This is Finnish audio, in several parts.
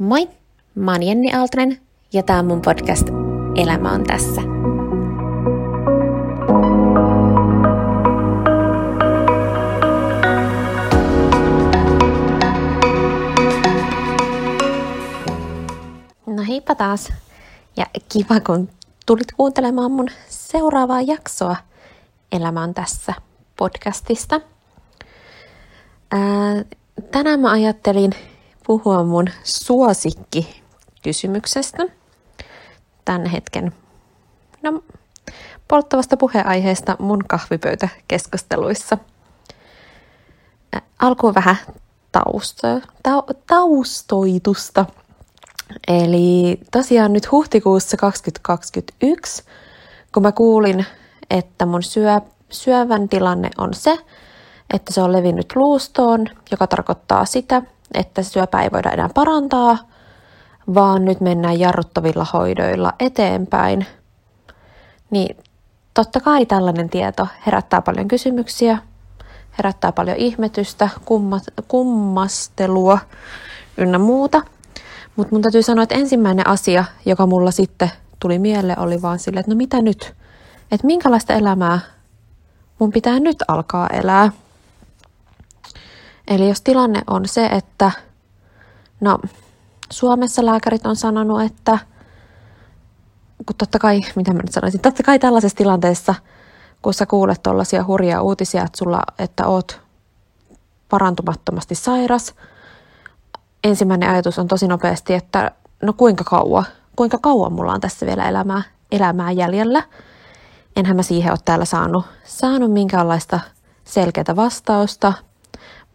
Moi, mä oon Jenni Aaltonen ja tää on mun podcast Elämä on tässä. No heippa taas ja kiva kun tulit kuuntelemaan mun seuraavaa jaksoa Elämä on tässä podcastista. Ää, tänään mä ajattelin puhua mun suosikki kysymyksestä tämän hetken no, polttavasta puheaiheesta mun kahvipöytäkeskusteluissa. Alkuun vähän tausto, ta, taustoitusta. Eli tosiaan nyt huhtikuussa 2021, kun mä kuulin, että mun syö, syövän tilanne on se, että se on levinnyt luustoon, joka tarkoittaa sitä, että syöpää ei voida enää parantaa, vaan nyt mennään jarruttavilla hoidoilla eteenpäin. Niin totta kai tällainen tieto herättää paljon kysymyksiä, herättää paljon ihmetystä, kumma, kummastelua ynnä muuta. Mutta mun täytyy sanoa, että ensimmäinen asia, joka mulla sitten tuli mieleen, oli vaan sille, että no mitä nyt? Että minkälaista elämää mun pitää nyt alkaa elää? Eli jos tilanne on se, että no Suomessa lääkärit on sanonut, että kun totta kai, mitä mä nyt sanoisin, totta kai tällaisessa tilanteessa, kun sä kuulet tuollaisia hurjia uutisia, että sulla, että oot parantumattomasti sairas, ensimmäinen ajatus on tosi nopeasti, että no kuinka kauan, kuinka kauan mulla on tässä vielä elämää, elämää jäljellä. Enhän mä siihen ole täällä saanut, saanut minkäänlaista selkeää vastausta,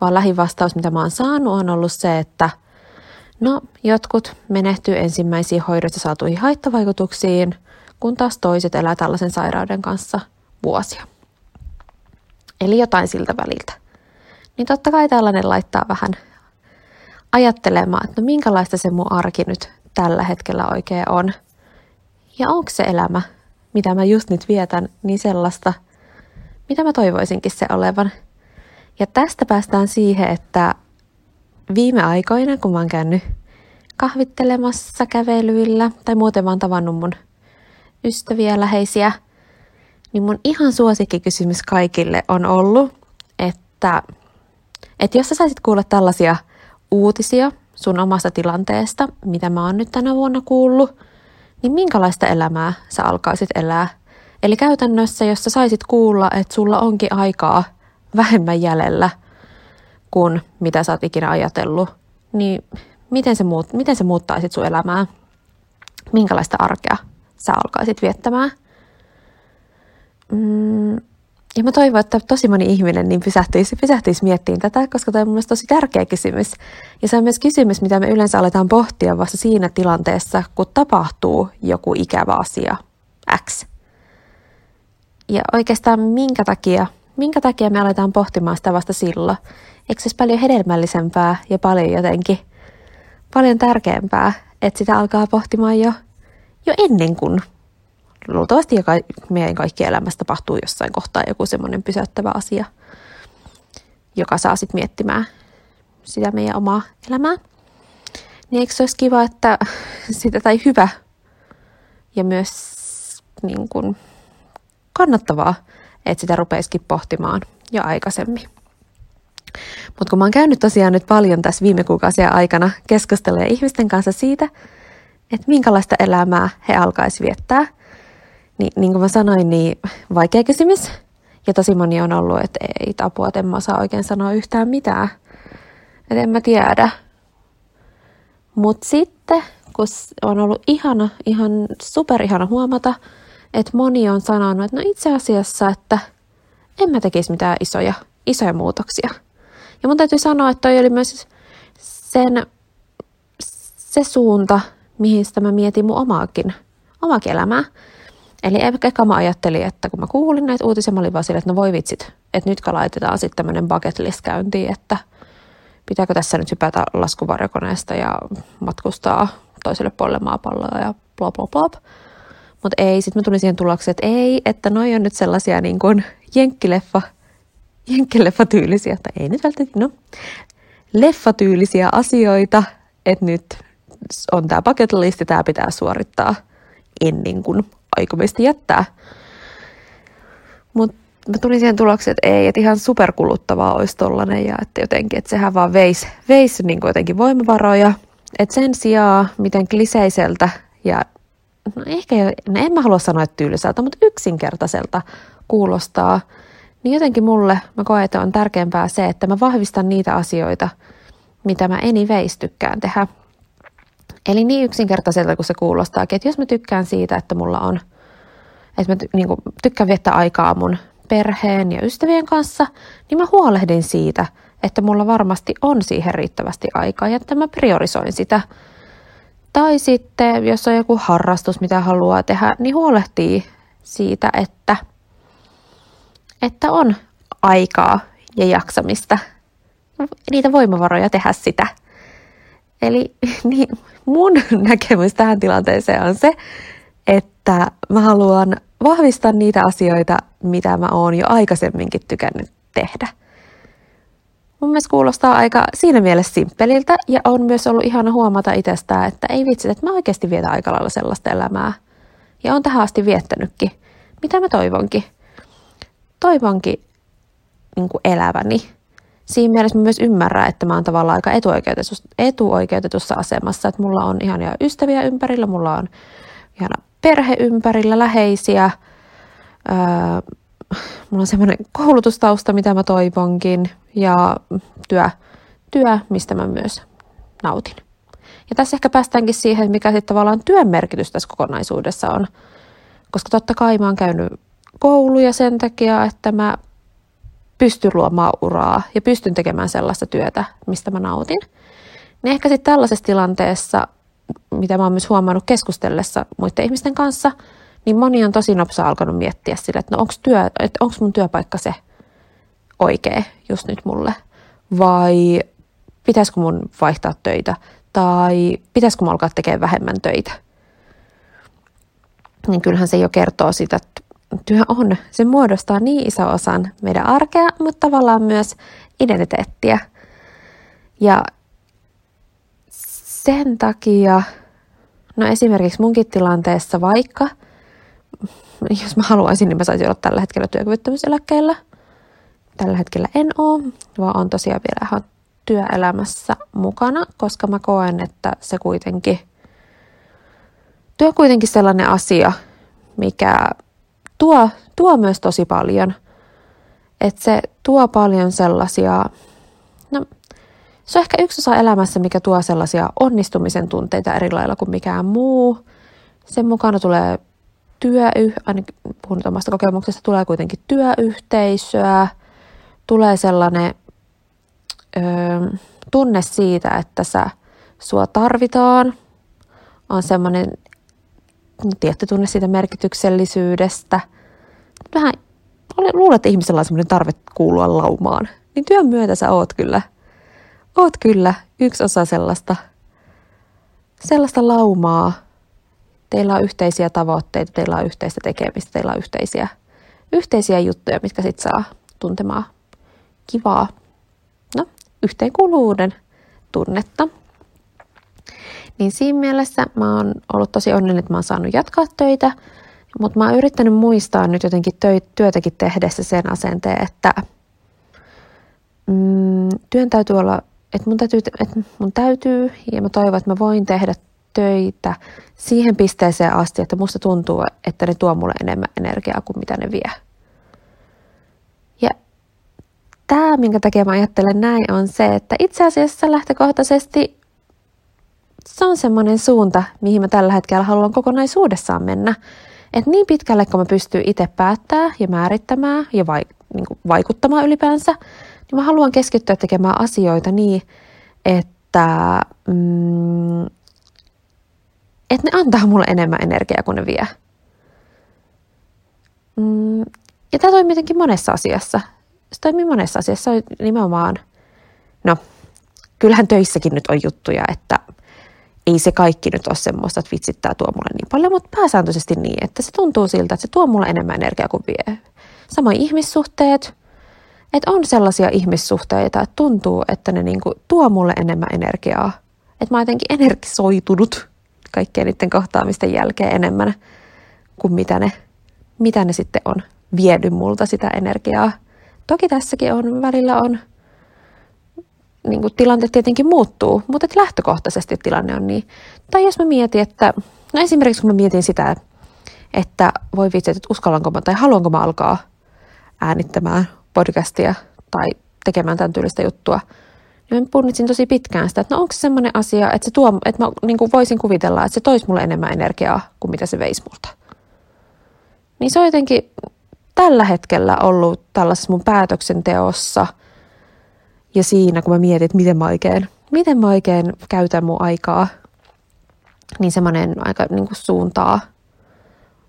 vaan lähivastaus, mitä mä oon saanut, on ollut se, että no, jotkut menehtyy ensimmäisiin hoidossa saatuihin haittavaikutuksiin, kun taas toiset elää tällaisen sairauden kanssa vuosia. Eli jotain siltä väliltä. Niin totta kai tällainen laittaa vähän ajattelemaan, että no minkälaista se mun arki nyt tällä hetkellä oikein on. Ja onko se elämä, mitä mä just nyt vietän, niin sellaista, mitä mä toivoisinkin se olevan – ja tästä päästään siihen, että viime aikoina, kun mä oon käynyt kahvittelemassa kävelyillä tai muuten vaan tavannut mun ystäviä, läheisiä, niin mun ihan suosikkikysymys kaikille on ollut, että, että jos sä saisit kuulla tällaisia uutisia sun omasta tilanteesta, mitä mä oon nyt tänä vuonna kuullut, niin minkälaista elämää sä alkaisit elää? Eli käytännössä, jos sä saisit kuulla, että sulla onkin aikaa vähemmän jäljellä kuin mitä sä oot ikinä ajatellut, niin miten se, muut, miten se muuttaisit sun elämää? Minkälaista arkea sä alkaisit viettämään? Mm, ja mä toivon, että tosi moni ihminen niin pysähtyisi, pysähtyisi miettimään tätä, koska tämä on mun tosi tärkeä kysymys. Ja se on myös kysymys, mitä me yleensä aletaan pohtia vasta siinä tilanteessa, kun tapahtuu joku ikävä asia X. Ja oikeastaan minkä takia minkä takia me aletaan pohtimaan sitä vasta silloin? Eikö se paljon hedelmällisempää ja paljon jotenkin, paljon tärkeämpää, että sitä alkaa pohtimaan jo, jo ennen kuin luultavasti joka, meidän kaikki elämässä tapahtuu jossain kohtaa joku semmoinen pysäyttävä asia, joka saa sitten miettimään sitä meidän omaa elämää. Niin eikö se olisi kiva, että sitä tai hyvä ja myös niin kuin, kannattavaa, että sitä rupeisikin pohtimaan jo aikaisemmin. Mutta kun mä oon käynyt tosiaan nyt paljon tässä viime kuukausien aikana keskusteluja ihmisten kanssa siitä, että minkälaista elämää he alkaisi viettää, niin, niin kuin mä sanoin, niin vaikea kysymys. Ja tosi moni on ollut, että ei apua, että en mä saa oikein sanoa yhtään mitään. Että en mä tiedä. Mutta sitten, kun on ollut ihana, ihan superihana huomata, että moni on sanonut, että no itse asiassa, että en mä tekisi mitään isoja, isoja muutoksia. Ja mun täytyy sanoa, että toi oli myös sen, se suunta, mihin sitä mä mietin mun omaakin, omaakin elämää. Eli ehkä mä ajattelin, että kun mä kuulin näitä uutisia, mä olin vaan sille, että no voi vitsit, että nyt laitetaan sitten tämmöinen bucket list käyntiin, että pitääkö tässä nyt hypätä laskuvarjokoneesta ja matkustaa toiselle puolelle maapalloa ja bla bla bla. Mutta ei, sitten mä tulin siihen tulokseen, että ei, että noi on nyt sellaisia niin kuin jenkkileffa, jenkkileffa-tyylisiä, tai ei nyt välttämättä, no, leffatyylisiä asioita, että nyt on tämä bucket listi, tämä pitää suorittaa ennen kuin aikomista jättää. Mutta mä tulin siihen tulokseen, että ei, että ihan superkuluttavaa olisi tollanen ja että jotenkin, että sehän vaan veisi, veisi niin jotenkin voimavaroja. Että sen sijaan, miten kliseiseltä ja no ehkä, no en mä halua sanoa, että tylsältä, mutta yksinkertaiselta kuulostaa, niin jotenkin mulle mä koen, että on tärkeämpää se, että mä vahvistan niitä asioita, mitä mä anyways tykkään tehdä. Eli niin yksinkertaiselta kuin se kuulostaa, että jos mä tykkään siitä, että mulla on, että mä niin kuin, tykkään viettää aikaa mun perheen ja ystävien kanssa, niin mä huolehdin siitä, että mulla varmasti on siihen riittävästi aikaa ja että mä priorisoin sitä. Tai sitten, jos on joku harrastus, mitä haluaa tehdä, niin huolehtii siitä, että, että on aikaa ja jaksamista, niitä voimavaroja tehdä sitä. Eli niin, mun näkemys tähän tilanteeseen on se, että mä haluan vahvistaa niitä asioita, mitä mä oon jo aikaisemminkin tykännyt tehdä. Mun mielestä kuulostaa aika siinä mielessä simppeliltä ja on myös ollut ihana huomata itsestään, että ei vitsi, että mä oikeasti vietän aika lailla sellaista elämää. Ja on tähän asti viettänytkin. Mitä mä toivonkin? Toivonkin niin eläväni. Siinä mielessä mä myös ymmärrän, että mä oon tavallaan aika etuoikeutetussa, etuoikeutetussa asemassa, että mulla on ihania ystäviä ympärillä, mulla on ihana perhe ympärillä, läheisiä. Öö, mulla on semmoinen koulutustausta, mitä mä toivonkin, ja työ, työ, mistä mä myös nautin. Ja tässä ehkä päästäänkin siihen, mikä sitten tavallaan työn merkitys tässä kokonaisuudessa on. Koska totta kai mä oon käynyt kouluja sen takia, että mä pystyn luomaan uraa ja pystyn tekemään sellaista työtä, mistä mä nautin. Niin ehkä sitten tällaisessa tilanteessa mitä mä oon myös huomannut keskustellessa muiden ihmisten kanssa, niin moni on tosi nopsa alkanut miettiä sille, että no onko työ, että onko mun työpaikka se oikea just nyt mulle, vai pitäisikö mun vaihtaa töitä, tai pitäisikö mun alkaa tekemään vähemmän töitä. Niin kyllähän se jo kertoo sitä, että työ on, se muodostaa niin iso osan meidän arkea, mutta tavallaan myös identiteettiä. Ja sen takia, no esimerkiksi munkin tilanteessa vaikka, jos mä haluaisin, niin mä saisin olla tällä hetkellä työkyvyttömyyseläkkeellä. Tällä hetkellä en ole, vaan on tosiaan vielä ihan työelämässä mukana, koska mä koen, että se kuitenkin, työ on kuitenkin sellainen asia, mikä tuo, tuo myös tosi paljon. Että se tuo paljon sellaisia, no se on ehkä yksi osa elämässä, mikä tuo sellaisia onnistumisen tunteita eri lailla kuin mikään muu. Sen mukana tulee työ, ainakin puhun omasta kokemuksesta, tulee kuitenkin työyhteisöä, tulee sellainen ö, tunne siitä, että sä, sua tarvitaan, on semmoinen tietty tunne siitä merkityksellisyydestä. Vähän luulen, että ihmisellä on semmoinen tarve kuulua laumaan. Niin työn myötä sä oot kyllä – oot kyllä yksi osa sellaista, sellaista laumaa. Teillä on yhteisiä tavoitteita, teillä on yhteistä tekemistä, teillä on yhteisiä, yhteisiä juttuja, mitkä sit saa tuntemaan kivaa, no, yhteenkuuluvuuden tunnetta. Niin siinä mielessä mä oon ollut tosi onnellinen, että mä oon saanut jatkaa töitä, mutta mä oon yrittänyt muistaa nyt jotenkin työtäkin tehdessä sen asenteen, että mm, työn täytyy olla että mun täytyy, että mun täytyy ja mä toivon, että mä voin tehdä töitä siihen pisteeseen asti, että musta tuntuu, että ne tuo mulle enemmän energiaa kuin mitä ne vie. Ja tämä, minkä takia mä ajattelen näin, on se, että itse asiassa lähtökohtaisesti se on semmoinen suunta, mihin mä tällä hetkellä haluan kokonaisuudessaan mennä. Että niin pitkälle, kun mä pystyn itse päättää ja määrittämään ja vaik- niin vaikuttamaan ylipäänsä, niin mä haluan keskittyä tekemään asioita niin, että, mm, että ne antaa mulle enemmän energiaa kuin ne vie. Mm, ja tämä toimii jotenkin monessa asiassa. Se toimii monessa asiassa. Se on nimenomaan, no, kyllähän töissäkin nyt on juttuja, että ei se kaikki nyt ole semmoista, että vitsittää tuo mulle niin paljon, mutta pääsääntöisesti niin, että se tuntuu siltä, että se tuo mulle enemmän energiaa kuin vie. Samoin ihmissuhteet, että on sellaisia ihmissuhteita, että tuntuu, että ne niinku tuo mulle enemmän energiaa. että mä oon jotenkin energisoitunut kaikkien niiden kohtaamisten jälkeen enemmän kuin mitä ne, mitä ne sitten on viedy multa sitä energiaa. Toki tässäkin on, välillä on, niin kuin tilanteet tietenkin muuttuu, mutta että lähtökohtaisesti tilanne on niin. Tai jos mä mietin, että, no esimerkiksi kun mä mietin sitä, että voi vitsi, että uskallanko mä tai haluanko mä alkaa äänittämään podcastia tai tekemään tämän tyylistä juttua, niin mä punnitsin tosi pitkään sitä, että no onko se semmoinen asia, että, se tuo, että mä niin kuin voisin kuvitella, että se toisi mulle enemmän energiaa kuin mitä se veisi multa. Niin se on jotenkin tällä hetkellä ollut tällaisessa mun päätöksenteossa ja siinä, kun mä mietin, että miten mä oikein, miten mä oikein käytän mun aikaa, niin semmoinen aika niin kuin suuntaa,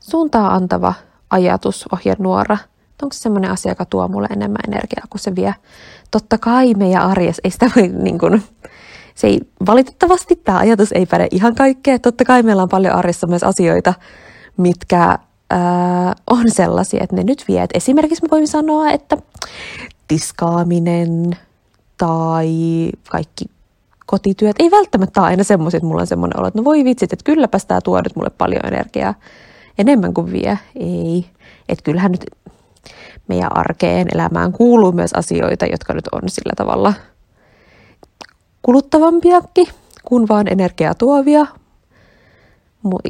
suuntaa antava ajatus ohjenuora. Onko se semmoinen asia, joka tuo mulle enemmän energiaa kuin se vie? Totta kai meidän arjessa ei sitä voi niin kuin, se ei, valitettavasti tämä ajatus ei päde ihan kaikkea. Totta kai meillä on paljon arjessa myös asioita, mitkä ää, on sellaisia, että ne nyt vie. Et esimerkiksi mä voin sanoa, että tiskaaminen tai kaikki kotityöt ei välttämättä aina semmoisia, että mulla on semmoinen olo, että no voi vitsit, että kylläpäs tämä tuo nyt mulle paljon energiaa. Enemmän kuin vie. Ei. Että kyllähän nyt meidän arkeen, elämään kuuluu myös asioita, jotka nyt on sillä tavalla kuluttavampiakin kuin vaan energiaa tuovia,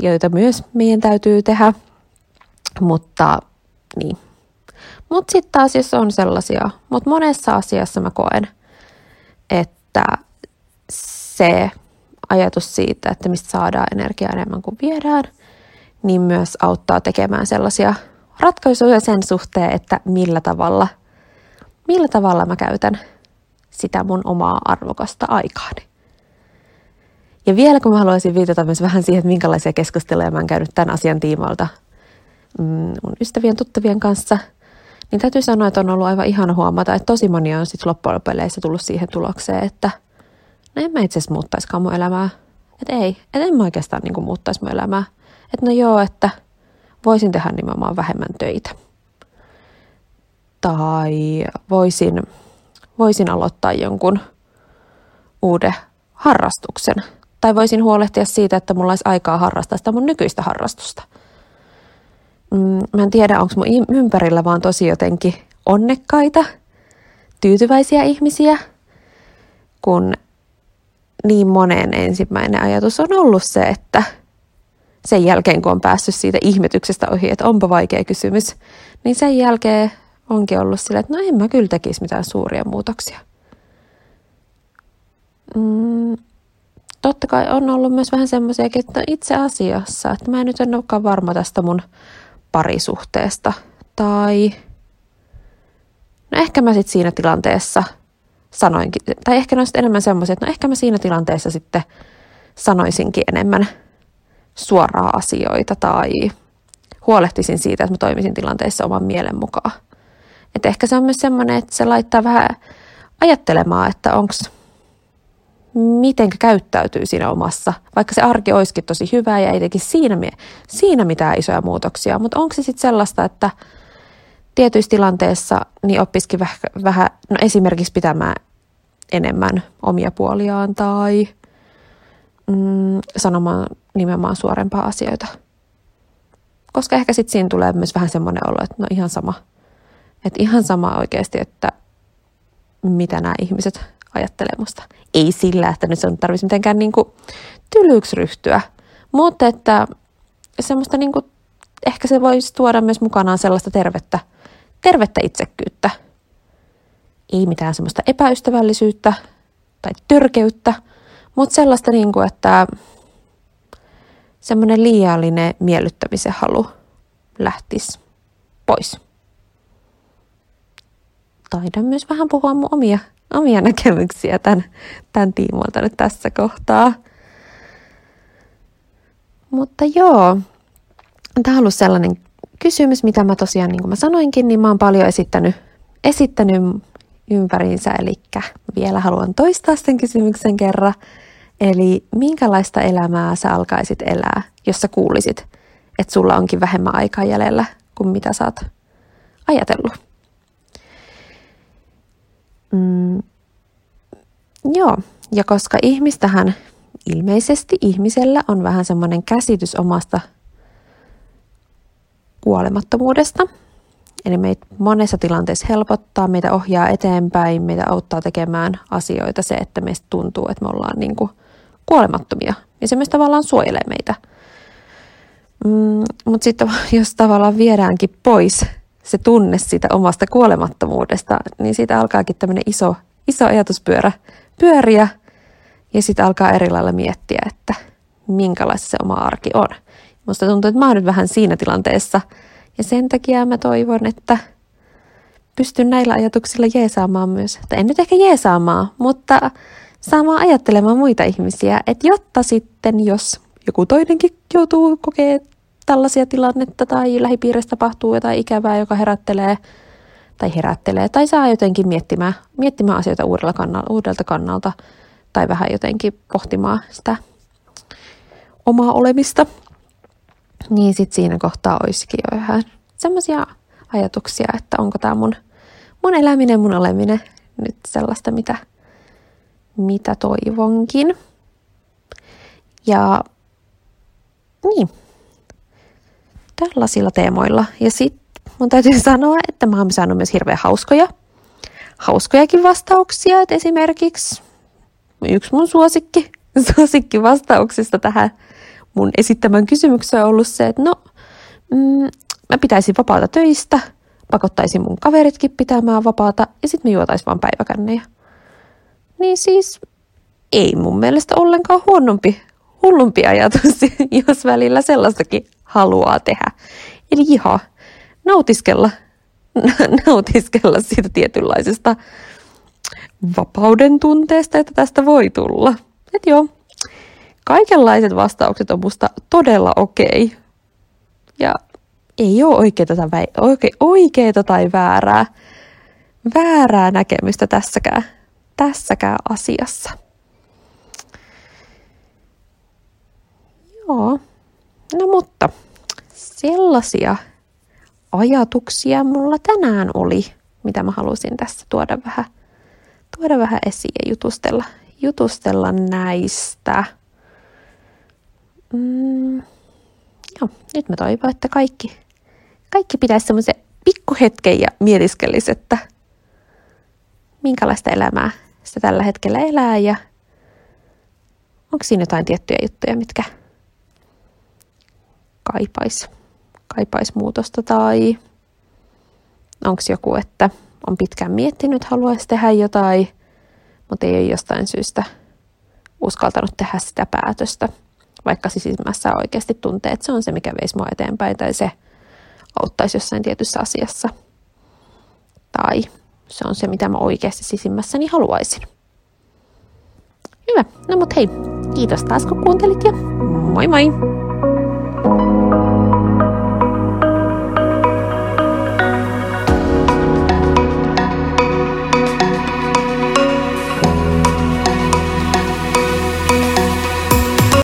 joita myös meidän täytyy tehdä. Mutta niin. Mutta sitten taas jos on sellaisia, mutta monessa asiassa mä koen, että se ajatus siitä, että mistä saadaan energiaa enemmän kuin viedään, niin myös auttaa tekemään sellaisia ratkaisuja sen suhteen, että millä tavalla, millä tavalla mä käytän sitä mun omaa arvokasta aikaani. Ja vielä kun mä haluaisin viitata myös vähän siihen, että minkälaisia keskusteluja mä oon käynyt tämän asian tiimoilta mm, mun ystävien tuttavien kanssa, niin täytyy sanoa, että on ollut aivan ihana huomata, että tosi moni on sitten loppujen peleissä tullut siihen tulokseen, että no en mä itse asiassa muuttaisikaan mun elämää. Että ei, että en mä oikeastaan niin muuttaisi mun elämää. Että no joo, että voisin tehdä nimenomaan vähemmän töitä. Tai voisin, voisin aloittaa jonkun uuden harrastuksen. Tai voisin huolehtia siitä, että mulla olisi aikaa harrastaa sitä mun nykyistä harrastusta – mm, mä en tiedä, onko mun ympärillä vaan tosi jotenkin onnekkaita, tyytyväisiä ihmisiä, kun niin monen ensimmäinen ajatus on ollut se, että sen jälkeen kun on päässyt siitä ihmetyksestä ohi, että onpa vaikea kysymys, niin sen jälkeen onkin ollut sillä, että no en mä kyllä tekisi mitään suuria muutoksia. Mm, totta kai on ollut myös vähän semmoisiakin, että itse asiassa, että mä en nyt en olekaan varma tästä mun parisuhteesta. Tai no ehkä mä sitten siinä tilanteessa sanoinkin, tai ehkä ne on enemmän semmoisia, että no ehkä mä siinä tilanteessa sitten sanoisinkin enemmän suoraa asioita tai huolehtisin siitä, että mä toimisin tilanteessa oman mielen mukaan. Et ehkä se on myös semmoinen, että se laittaa vähän ajattelemaan, että onko miten käyttäytyy siinä omassa, vaikka se arki olisikin tosi hyvä ja ei teki siinä, siinä mitään isoja muutoksia, mutta onko se sitten sellaista, että tietyissä tilanteissa niin oppisikin vähän, vähän no esimerkiksi pitämään enemmän omia puoliaan tai mm, sanomaan nimenomaan suorempaa asioita. Koska ehkä sitten siinä tulee myös vähän semmoinen olo, että no ihan sama. Että ihan sama oikeasti, että mitä nämä ihmiset ajattelee musta. Ei sillä, että nyt se on tarvitsisi mitenkään niin kuin tylyksi ryhtyä, mutta että semmoista niin kuin, ehkä se voisi tuoda myös mukanaan sellaista tervettä, tervettä itsekkyyttä. Ei mitään semmoista epäystävällisyyttä tai törkeyttä, mutta sellaista, niin kuin, että semmoinen liiallinen miellyttämisen halu lähtisi pois. Taidan myös vähän puhua mun omia omia näkemyksiä tämän, tämän tiimoilta nyt tässä kohtaa. Mutta joo, tämä on ollut sellainen kysymys, mitä mä tosiaan, niin kuin mä sanoinkin, niin mä oon paljon esittänyt, esittänyt ympäriinsä, eli vielä haluan toistaa sen kysymyksen kerran. Eli minkälaista elämää sä alkaisit elää, jos sä kuulisit, että sulla onkin vähemmän aikaa jäljellä kuin mitä sä oot ajatellut? Mm, joo, ja koska ihmistähän ilmeisesti ihmisellä on vähän semmoinen käsitys omasta kuolemattomuudesta. Eli meitä monessa tilanteessa helpottaa, meitä ohjaa eteenpäin, meitä auttaa tekemään asioita se, että meistä tuntuu, että me ollaan niin kuin kuolemattomia. Ja se myös tavallaan suojelee meitä. Mm, Mutta sitten jos tavallaan viedäänkin pois se tunne siitä omasta kuolemattomuudesta, niin siitä alkaakin tämmöinen iso, iso ajatuspyörä pyöriä ja sitten alkaa eri lailla miettiä, että minkälaista se oma arki on. Musta tuntuu, että mä oon nyt vähän siinä tilanteessa ja sen takia mä toivon, että pystyn näillä ajatuksilla jeesaamaan myös, tai en nyt ehkä jeesaamaan, mutta saamaan ajattelemaan muita ihmisiä, että jotta sitten, jos joku toinenkin joutuu kokee tällaisia tilannetta tai lähipiirissä tapahtuu jotain ikävää, joka herättelee tai herättelee tai saa jotenkin miettimään, miettimään asioita uudella kannalta, uudelta kannalta tai vähän jotenkin pohtimaan sitä omaa olemista, niin sitten siinä kohtaa olisikin jo vähän semmoisia ajatuksia, että onko tämä mun, mun eläminen, mun oleminen nyt sellaista, mitä, mitä toivonkin. Ja niin, tällaisilla teemoilla. Ja sitten mun täytyy sanoa, että mä oon saanut myös hirveän hauskoja, hauskojakin vastauksia. Et esimerkiksi yksi mun suosikki, suosikki vastauksista tähän mun esittämän kysymykseen on ollut se, että no, mm, mä pitäisin vapaata töistä, pakottaisin mun kaveritkin pitämään vapaata ja sitten me juotaisin vaan päiväkännejä. Niin siis ei mun mielestä ollenkaan huonompi, hullumpi ajatus, jos välillä sellaistakin haluaa tehdä. Eli ihan nautiskella, nautiskella siitä tietynlaisesta vapauden tunteesta, että tästä voi tulla. Et joo, kaikenlaiset vastaukset on musta todella okei. Okay. Ja ei ole oikeaa tai, vä- oike- tai väärää, väärää näkemystä tässäkään, tässäkään asiassa. Joo, no mutta sellaisia ajatuksia mulla tänään oli, mitä mä halusin tässä tuoda vähän, tuoda vähän esiin ja jutustella, jutustella näistä. Mm, joo, nyt mä toivon, että kaikki, kaikki pitäisi semmoisen pikkuhetken ja mietiskelisi, että minkälaista elämää sitä tällä hetkellä elää ja onko siinä jotain tiettyjä juttuja, mitkä kaipaisi kaipais muutosta tai onko joku, että on pitkään miettinyt, haluaisi tehdä jotain, mutta ei ole jostain syystä uskaltanut tehdä sitä päätöstä, vaikka sisimmässä oikeasti tuntee, että se on se, mikä veisi mua eteenpäin tai se auttaisi jossain tietyssä asiassa. Tai se on se, mitä mä oikeasti sisimmässäni haluaisin. Hyvä. No mut hei, kiitos taas kun kuuntelit ja moi moi!